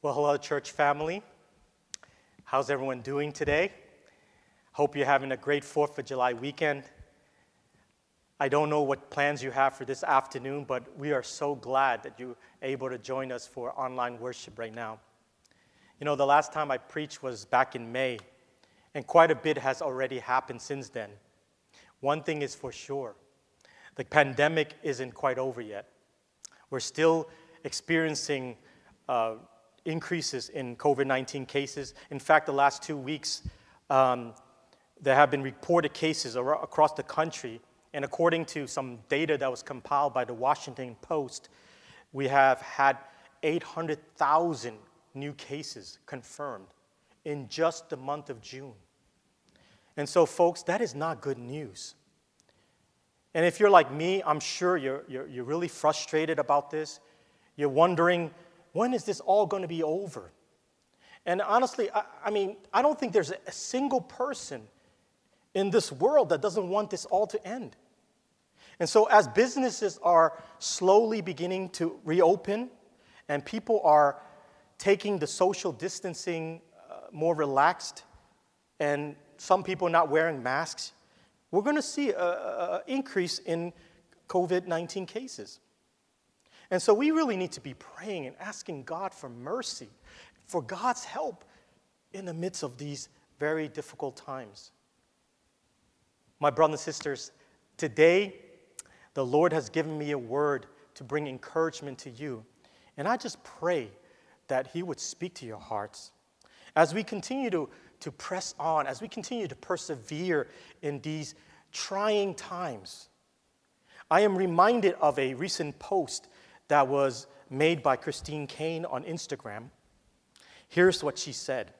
Well, hello, church family. How's everyone doing today? Hope you're having a great 4th of July weekend. I don't know what plans you have for this afternoon, but we are so glad that you're able to join us for online worship right now. You know, the last time I preached was back in May, and quite a bit has already happened since then. One thing is for sure the pandemic isn't quite over yet. We're still experiencing uh, increases in COVID 19 cases. In fact, the last two weeks, um, there have been reported cases across the country. And according to some data that was compiled by the Washington Post, we have had 800,000 new cases confirmed in just the month of June. And so, folks, that is not good news. And if you're like me, I'm sure you're, you're, you're really frustrated about this. You're wondering, when is this all going to be over? And honestly, I, I mean, I don't think there's a, single person in this world that doesn't want this all to end. And so, as businesses are slowly beginning to reopen and people are taking the social distancing uh, more relaxed and some people not wearing masks, we're going to see an increase in COVID 19 cases. And so we really need to be praying and asking God for mercy, for God's help in the midst of these very difficult times. My brothers and sisters, today the Lord has given me a word to bring encouragement to you. And I just pray that He would speak to your hearts. As we continue to to press on, as we continue to persevere in these trying times. I am reminded of a recent post that was made by Christine Caine on Instagram. Here's what she said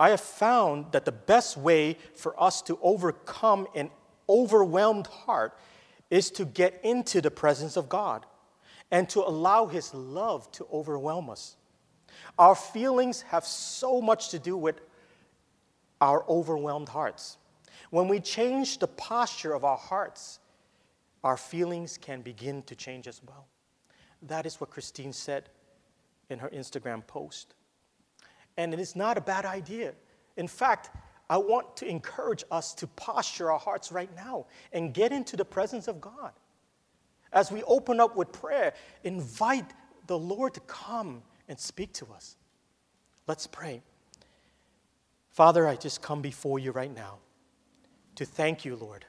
I have found that the best way for us to overcome an overwhelmed heart is to get into the presence of God and to allow His love to overwhelm us. Our feelings have so much to do with our overwhelmed hearts. When we change the posture of our hearts, our feelings can begin to change as well. That is what Christine said in her Instagram post. And it is not a bad idea. In fact, I want to encourage us to posture our hearts right now and get into the presence of God. As we open up with prayer, invite the Lord to come and speak to us. Let's pray. Father, I just come before you right now to thank you, Lord,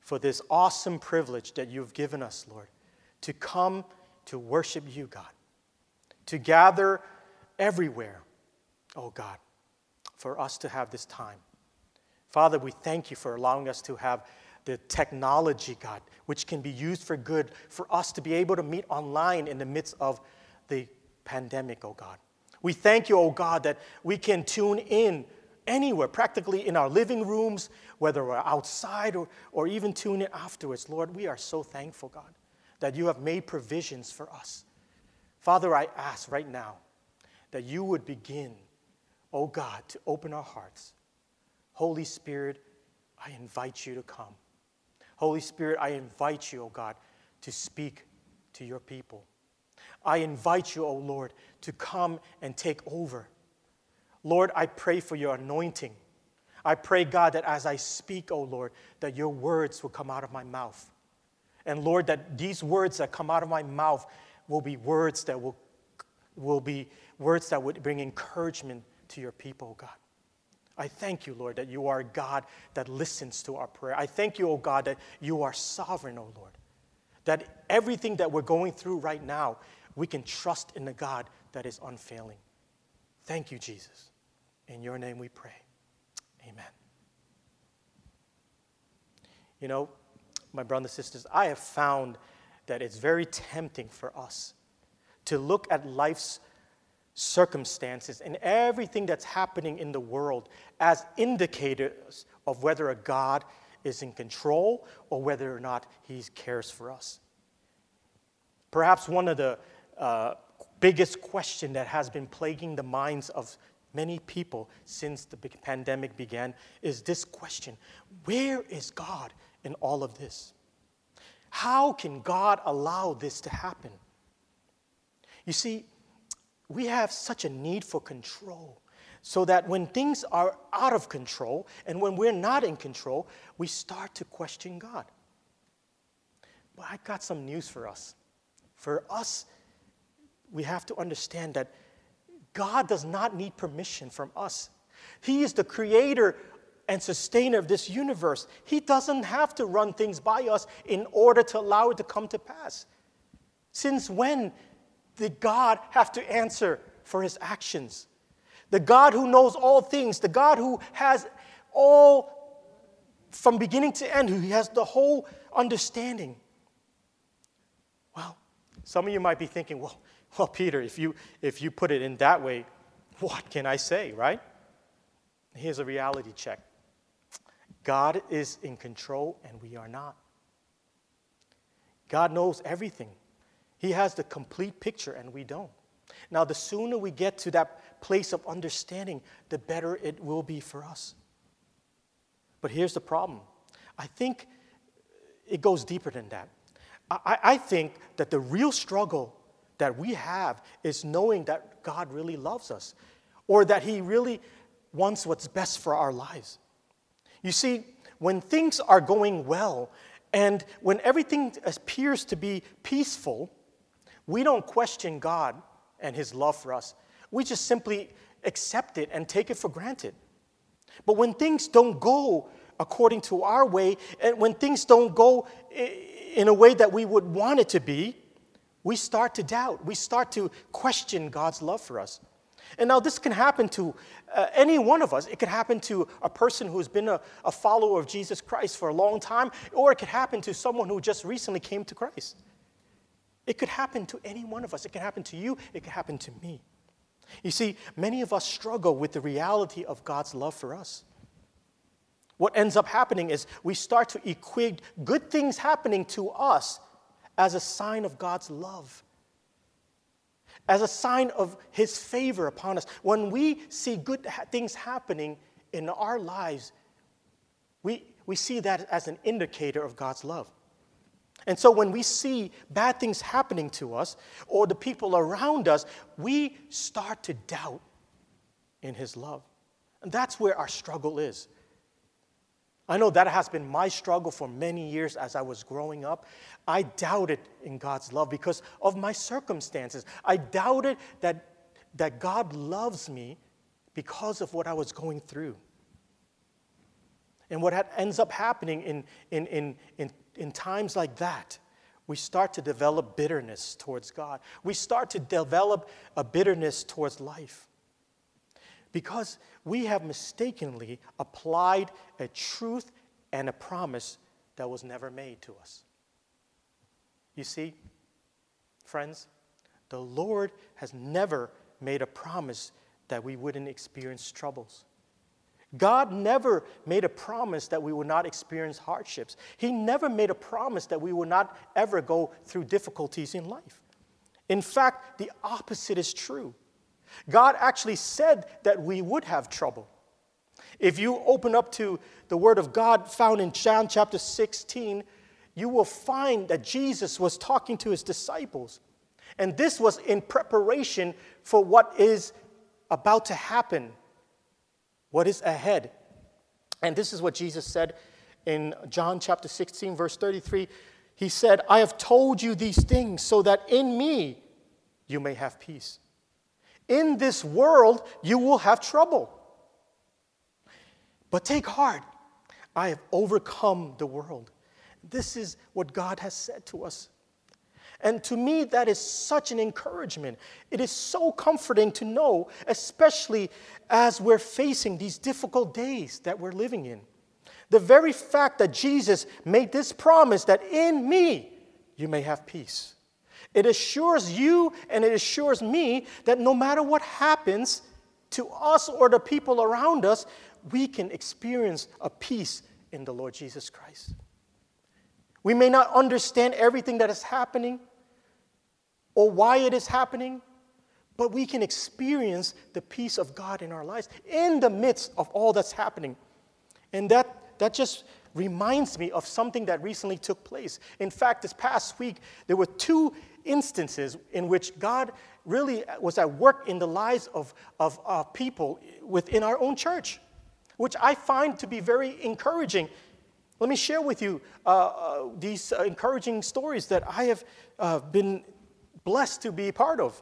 for this awesome privilege that you've given us, Lord, to come to worship you, God, to gather everywhere, oh God, for us to have this time. Father, we thank you for allowing us to have the technology, God, which can be used for good, for us to be able to meet online in the midst of the pandemic, oh God. We thank you, oh God, that we can tune in anywhere, practically in our living rooms, whether we're outside or, or even tune in afterwards. Lord, we are so thankful, God, that you have made provisions for us. Father, I ask right now that you would begin, oh God, to open our hearts. Holy Spirit, I invite you to come. Holy Spirit, I invite you, oh God, to speak to your people. I invite you, oh Lord, to come and take over Lord, I pray for your anointing. I pray, God, that as I speak, oh Lord, that your words will come out of my mouth. And Lord, that these words that come out of my mouth will be words that will, will be words that would bring encouragement to your people, God. I thank you, Lord, that you are a God that listens to our prayer. I thank you, oh God, that you are sovereign, oh Lord. That everything that we're going through right now, we can trust in the God that is unfailing. Thank you, Jesus. In your name we pray. Amen. You know, my brothers and sisters, I have found that it's very tempting for us to look at life's circumstances and everything that's happening in the world as indicators of whether a God is in control or whether or not he cares for us. Perhaps one of the uh, biggest question that has been plaguing the minds of many people since the pandemic began is this question Where is God in all of this? How can God allow this to happen? You see, we have such a need for control. So that when things are out of control and when we're not in control, we start to question God. But I got some news for us. For us, we have to understand that God does not need permission from us. He is the creator and sustainer of this universe. He doesn't have to run things by us in order to allow it to come to pass. Since when did God have to answer for his actions? The God who knows all things, the God who has all from beginning to end, who has the whole understanding. Well, some of you might be thinking, well, well, Peter, if you if you put it in that way, what can I say, right? Here's a reality check. God is in control and we are not. God knows everything. He has the complete picture and we don't. Now, the sooner we get to that place of understanding, the better it will be for us. But here's the problem I think it goes deeper than that. I, I think that the real struggle that we have is knowing that God really loves us or that He really wants what's best for our lives. You see, when things are going well and when everything appears to be peaceful, we don't question God and His love for us. We just simply accept it and take it for granted. But when things don't go according to our way, and when things don't go in a way that we would want it to be, we start to doubt. We start to question God's love for us. And now this can happen to uh, any one of us. It could happen to a person who's been a, a follower of Jesus Christ for a long time, or it could happen to someone who just recently came to Christ. It could happen to any one of us. It could happen to you. It could happen to me. You see, many of us struggle with the reality of God's love for us. What ends up happening is we start to equate good things happening to us as a sign of God's love, as a sign of His favor upon us. When we see good things happening in our lives, we, we see that as an indicator of God's love. And so when we see bad things happening to us or the people around us, we start to doubt in His love. And that's where our struggle is. I know that has been my struggle for many years as I was growing up. I doubted in God's love because of my circumstances. I doubted that, that God loves me because of what I was going through. And what ends up happening in, in, in, in, in times like that, we start to develop bitterness towards God. We start to develop a bitterness towards life because we have mistakenly applied a truth and a promise that was never made to us. You see, friends, the Lord has never made a promise that we wouldn't experience troubles. God never made a promise that we would not experience hardships. He never made a promise that we would not ever go through difficulties in life. In fact, the opposite is true. God actually said that we would have trouble. If you open up to the Word of God found in John chapter 16, you will find that Jesus was talking to his disciples. And this was in preparation for what is about to happen, what is ahead. And this is what Jesus said in John chapter 16, verse 33. He said, I have told you these things so that in me you may have peace. In this world, you will have trouble. But take heart, I have overcome the world. This is what God has said to us. And to me, that is such an encouragement. It is so comforting to know, especially as we're facing these difficult days that we're living in. The very fact that Jesus made this promise that in me you may have peace. It assures you and it assures me that no matter what happens to us or the people around us, we can experience a peace in the Lord Jesus Christ. We may not understand everything that is happening or why it is happening, but we can experience the peace of God in our lives in the midst of all that's happening. And that, that just reminds me of something that recently took place. In fact, this past week, there were two instances in which God really was at work in the lives of, of uh, people within our own church, which I find to be very encouraging. Let me share with you uh, uh, these uh, encouraging stories that I have uh, been blessed to be part of.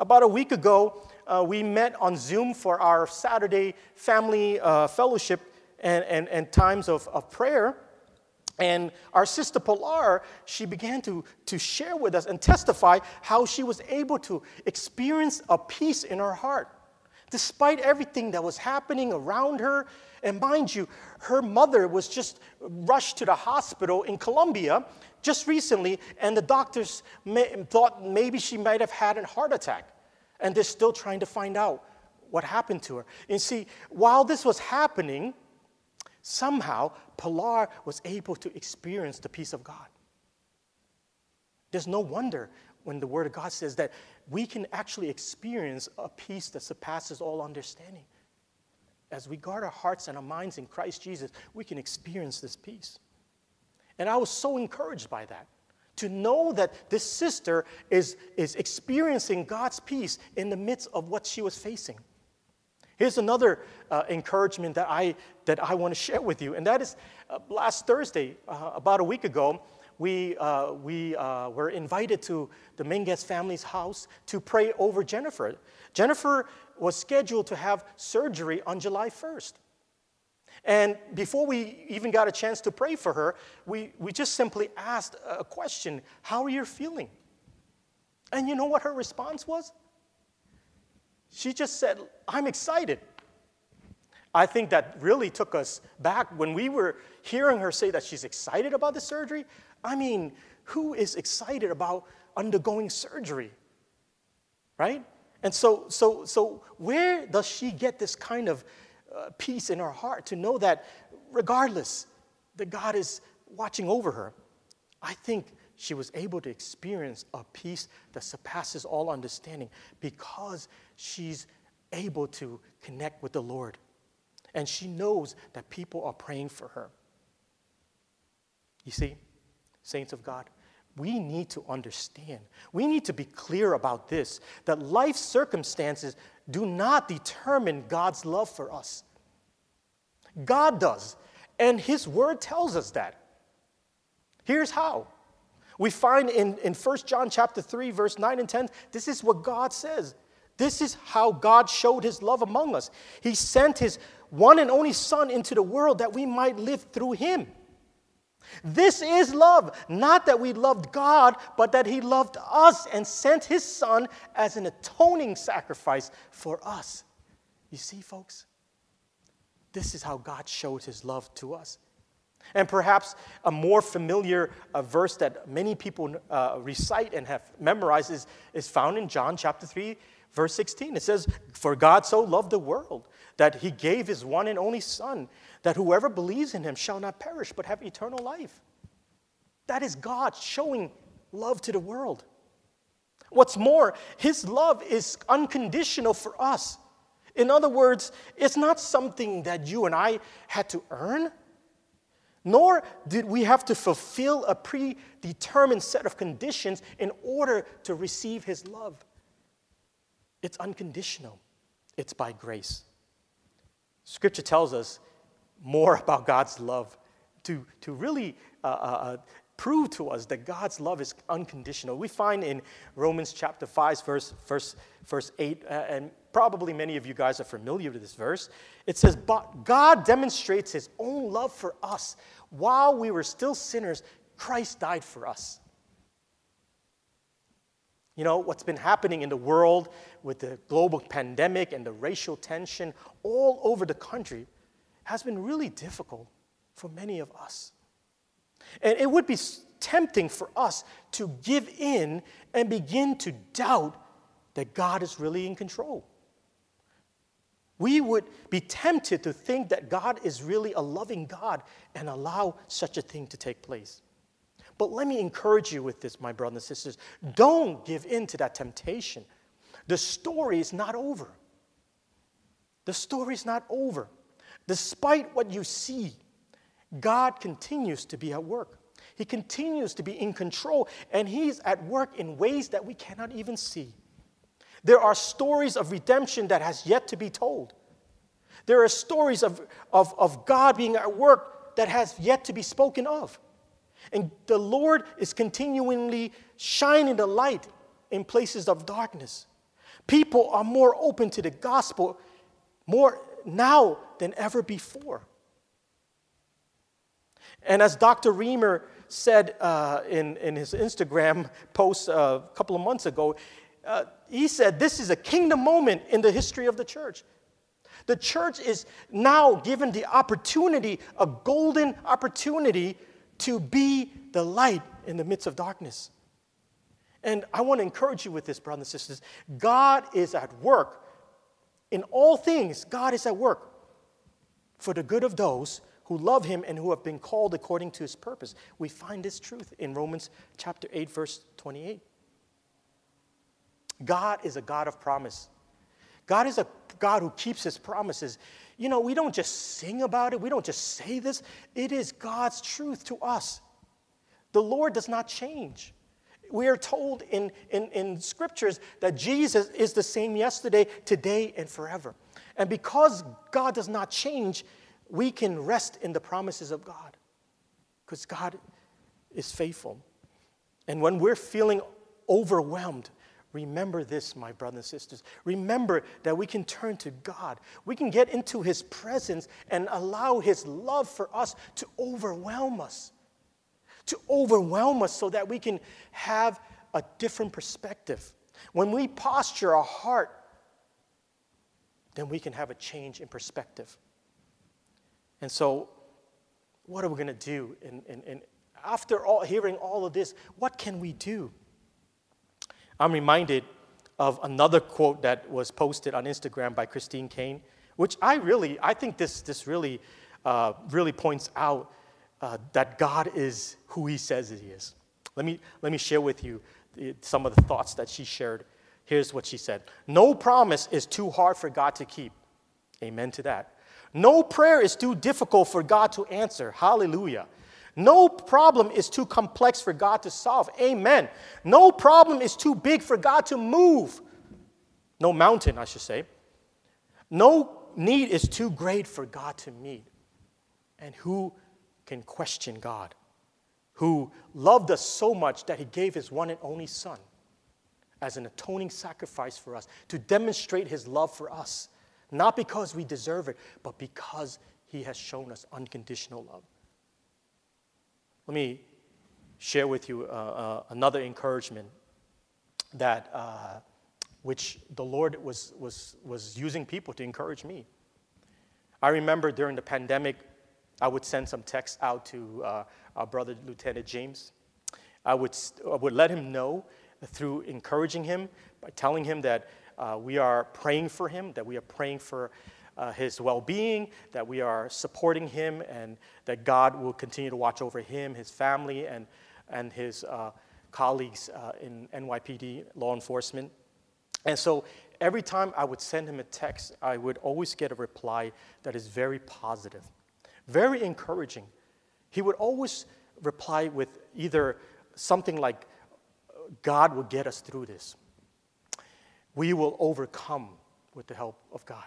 About a week ago, uh, we met on Zoom for our Saturday family fellowship and, and, and times of, of prayer. And our sister Pilar, she began to, to share with us and testify how she was able to experience a peace in her heart. Despite everything that was happening around her, and mind you, her mother was just rushed to the hospital in Colombia just recently, and the doctors may, thought maybe she might have had a heart attack. And they're still trying to find out what happened to her. And see, while this was happening, somehow Pilar was able to experience the peace of God. There's no wonder when the Word of God says that we can actually experience a peace that surpasses all understanding. As we guard our hearts and our minds in Christ Jesus, we can experience this peace. And I was so encouraged by that to know that this sister is, is experiencing God's peace in the midst of what she was facing. Here's another uh, encouragement that I, that I want to share with you, and that is uh, last Thursday, uh, about a week ago, we, uh, we uh, were invited to the family's house to pray over Jennifer. Jennifer was scheduled to have surgery on July 1st. And before we even got a chance to pray for her, we, we just simply asked a question How are you feeling? And you know what her response was? She just said, I'm excited. I think that really took us back when we were hearing her say that she's excited about the surgery. I mean, who is excited about undergoing surgery? Right? And so, so, so where does she get this kind of uh, peace in her heart to know that regardless, that God is watching over her? I think she was able to experience a peace that surpasses all understanding because she's able to connect with the Lord. And she knows that people are praying for her. You see, saints of God, we need to understand, we need to be clear about this that life circumstances do not determine God's love for us. God does, and His Word tells us that. Here's how we find in, in 1 John chapter 3, verse 9 and 10, this is what God says. This is how God showed his love among us. He sent his one and only Son into the world that we might live through him. This is love, not that we loved God, but that He loved us and sent His Son as an atoning sacrifice for us. You see, folks, this is how God showed His love to us. And perhaps a more familiar uh, verse that many people uh, recite and have memorized is, is found in John chapter 3, verse 16. It says, For God so loved the world that he gave his one and only Son, that whoever believes in him shall not perish but have eternal life. That is God showing love to the world. What's more, his love is unconditional for us. In other words, it's not something that you and I had to earn nor did we have to fulfill a predetermined set of conditions in order to receive His love. It's unconditional, it's by grace. Scripture tells us more about God's love to, to really uh, uh, uh prove to us that God's love is unconditional. We find in Romans chapter 5, verse, verse, verse 8, uh, and probably many of you guys are familiar with this verse. It says, But God demonstrates his own love for us. While we were still sinners, Christ died for us. You know, what's been happening in the world with the global pandemic and the racial tension all over the country has been really difficult for many of us. And it would be tempting for us to give in and begin to doubt that God is really in control. We would be tempted to think that God is really a loving God and allow such a thing to take place. But let me encourage you with this, my brothers and sisters. Don't give in to that temptation. The story is not over. The story is not over. Despite what you see, God continues to be at work. He continues to be in control, and He's at work in ways that we cannot even see. There are stories of redemption that has yet to be told. There are stories of, of, of God being at work that has yet to be spoken of. And the Lord is continually shining the light in places of darkness. People are more open to the gospel more now than ever before. And as Dr. Reamer said uh, in, in his Instagram post uh, a couple of months ago, uh, he said, This is a kingdom moment in the history of the church. The church is now given the opportunity, a golden opportunity, to be the light in the midst of darkness. And I want to encourage you with this, brothers and sisters. God is at work. In all things, God is at work for the good of those who love him and who have been called according to his purpose. We find this truth in Romans chapter 8, verse 28. God is a God of promise. God is a God who keeps his promises. You know, we don't just sing about it, we don't just say this. It is God's truth to us. The Lord does not change. We are told in, in, in scriptures that Jesus is the same yesterday, today, and forever. And because God does not change, we can rest in the promises of God because God is faithful. And when we're feeling overwhelmed, remember this, my brothers and sisters. Remember that we can turn to God. We can get into His presence and allow His love for us to overwhelm us to overwhelm us so that we can have a different perspective. When we posture our heart, then we can have a change in perspective. And so, what are we going to do? And, after all, hearing all of this, what can we do? I'm reminded of another quote that was posted on Instagram by Christine Caine, which I really, I think this, this really, uh, really points out uh, that God is who He says He is. Let me, let me share with you some of the thoughts that she shared. Here's what she said No promise is too hard for God to keep. Amen to that. No prayer is too difficult for God to answer. Hallelujah. No problem is too complex for God to solve. Amen. No problem is too big for God to move. No mountain, I should say. No need is too great for God to meet. And who can question God, who loved us so much that he gave his one and only Son as an atoning sacrifice for us to demonstrate his love for us, not because we deserve it, but because he has shown us unconditional love. Let me share with you uh, uh, another encouragement that uh, which the Lord was, was, was using people to encourage me. I remember during the pandemic, I would send some texts out to uh, our brother, Lieutenant James. I would, I would let him know through encouraging him by telling him that uh, we are praying for him, that we are praying for uh, his well being, that we are supporting him, and that God will continue to watch over him, his family, and, and his uh, colleagues uh, in NYPD law enforcement. And so every time I would send him a text, I would always get a reply that is very positive very encouraging. He would always reply with either something like, God will get us through this. We will overcome with the help of God.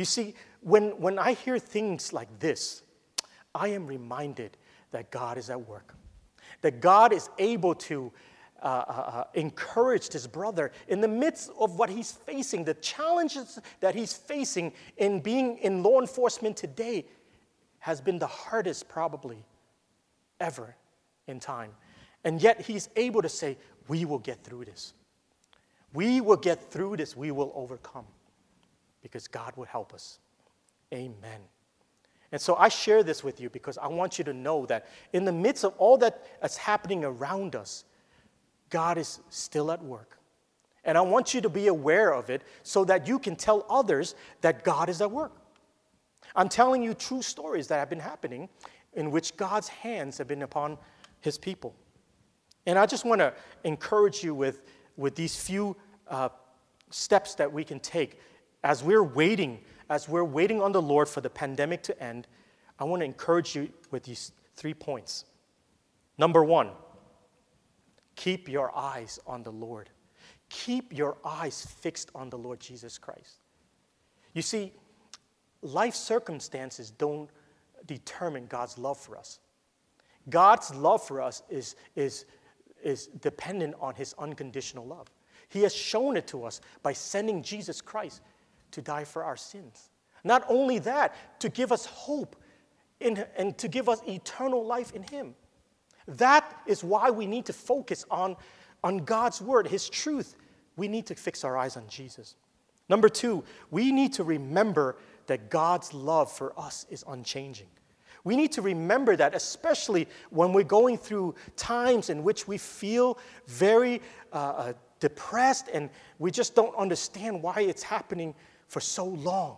You see, when, when I hear things like this, I am reminded that God is at work, that God is able to uh, uh, uh encourage his brother in the midst of what he's facing, the challenges that he's facing in being in law enforcement today has been the hardest, probably, ever in time. And yet, he's able to say, We will get through this. We will get through this. We will overcome because God would help us. Amen. And so I share this with you because I want you to know that in the midst of all that is happening around us, God is still at work. And I want you to be aware of it so that you can tell others that God is at work. I'm telling you true stories that have been happening in which God's hands have been upon his people. And I just want to encourage you with, with these few uh, steps that we can take as we're waiting, as we're waiting on the Lord for the pandemic to end. I want to encourage you with these three points. Number one, keep your eyes on the Lord. Keep your eyes fixed on the Lord Jesus Christ. You see, life circumstances don't determine God's love for us. God's love for us is, is, is dependent on his unconditional love. He has shown it to us by sending Jesus Christ to die for our sins. Not only that, to give us hope in, and to give us eternal life in Him. That is why we need to focus on, on God's Word, His truth. We need to fix our eyes on Jesus. Number two, we need to remember that God's love for us is unchanging. We need to remember that, especially when we're going through times in which we feel very uh, uh depressed and we just don't understand why it's happening for so long.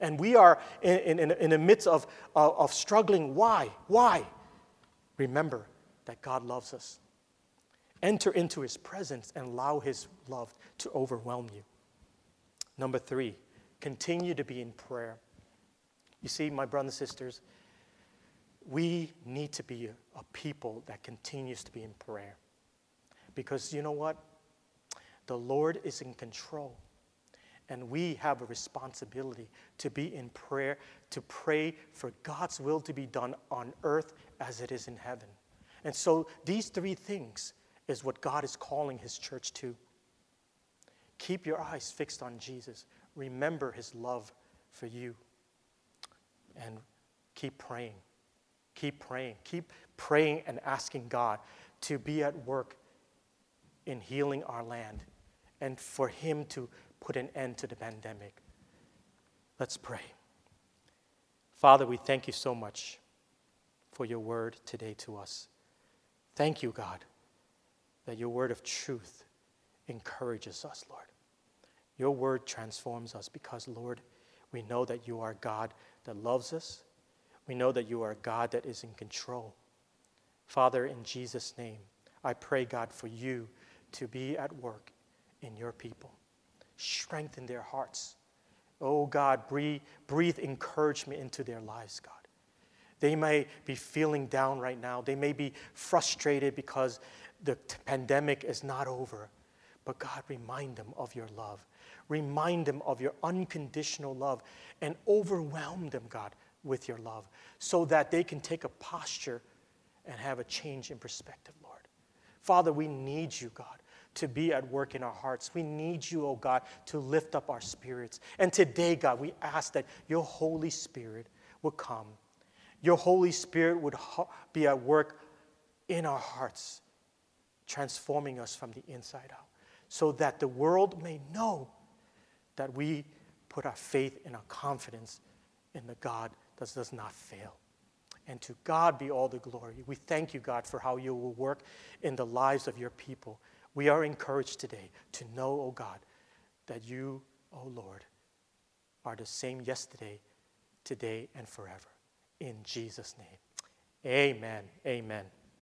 And we are in, in, in the midst of, of, of struggling. Why? Why? Remember that God loves us. Enter into his presence and allow his love to overwhelm you. Number three, continue to be in prayer. You see, my brothers and sisters, we need to be a, a people that continues to be in prayer. Because you know what? The Lord is in control. And we have a responsibility to be in prayer, to pray for God's will to be done on earth as it is in heaven. And so these three things is what God is calling his church to. Keep your eyes fixed on Jesus. Remember his love for you. And keep praying. Keep praying. Keep praying and asking God to be at work in healing our land and for him to put an end to the pandemic. Let's pray. Father, we thank you so much for your word today to us. Thank you, God, that your word of truth encourages us, Lord. Your word transforms us because, Lord, we know that you are God that loves us. We know that you are God that is in control. Father, in Jesus' name, I pray, God, for you to be at work in your people strengthen their hearts. Oh God, breathe, breathe encouragement into their lives, God. They may be feeling down right now. They may be frustrated because the t- pandemic is not over. But God, remind them of your love. Remind them of your unconditional love and overwhelm them, God, with your love so that they can take a posture and have a change in perspective, Lord. Father, we need you, God to be at work in our hearts. We need you, oh God, to lift up our spirits. And today, God, we ask that your Holy Spirit would come. Your Holy Spirit would be at work in our hearts, transforming us from the inside out, so that the world may know that we put our faith and our confidence in the God that does not fail. And to God be all the glory. We thank you, God, for how you will work in the lives of your people. We are encouraged today to know, oh God, that you, oh Lord, are the same yesterday, today, and forever. In Jesus' name. Amen. Amen.